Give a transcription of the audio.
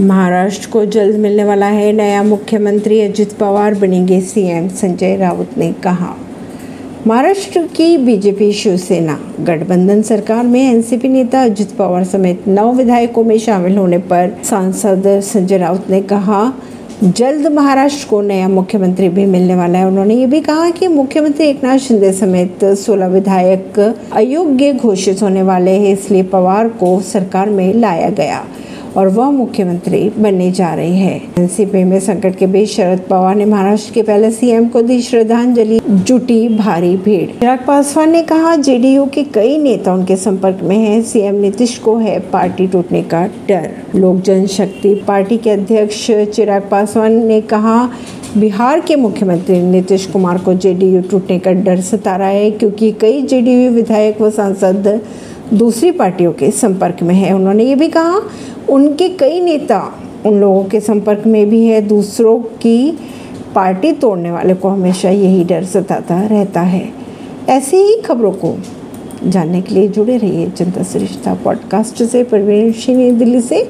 महाराष्ट्र को जल्द मिलने वाला है। नया मुख्यमंत्री अजित पवार बनेंगे सीएम। संजय राउत ने कहा, महाराष्ट्र की बीजेपी शिवसेना, गठबंधन सरकार में एनसीपी नेता अजित पवार समेत नौ विधायकों में शामिल होने पर सांसद संजय राउत ने कहा, जल्द महाराष्ट्र को नया मुख्यमंत्री भी मिलने वाला है। उन्होंने ये भी कहा कि मुख्यमंत्री एकनाथ शिंदे समेत 16 विधायक अयोग्य घोषित होने वाले हैं, इसलिए पवार को सरकार में लाया गया। और वह मुख्यमंत्री बनने जा रहे हैं। एनसीपी में संकट के बीच शरद पवार ने महाराष्ट्र के पहले सीएम को दी श्रद्धांजलि। जुटी भारी भीड़। चिराग पासवान ने कहा, जेडीयू के कई नेता उनके संपर्क में हैं। सीएम नीतीश को है पार्टी टूटने का डर। लोक जनशक्ति पार्टी के अध्यक्ष चिराग पासवान ने कहा, बिहार के मुख्यमंत्री नीतीश कुमार को जेडीयू टूटने का डर सता रहा है, क्योंकि कई जेडीयू विधायक व सांसद दूसरी पार्टियों के संपर्क में है। उन्होंने ये भी कहा, उनके कई नेता उन लोगों के संपर्क में भी है। दूसरों की पार्टी तोड़ने वाले को हमेशा यही डर सताता रहता है। ऐसी ही खबरों को जानने के लिए जुड़े रहिए जनता सरिश्ता पॉडकास्ट से। परवीन दिल्ली से।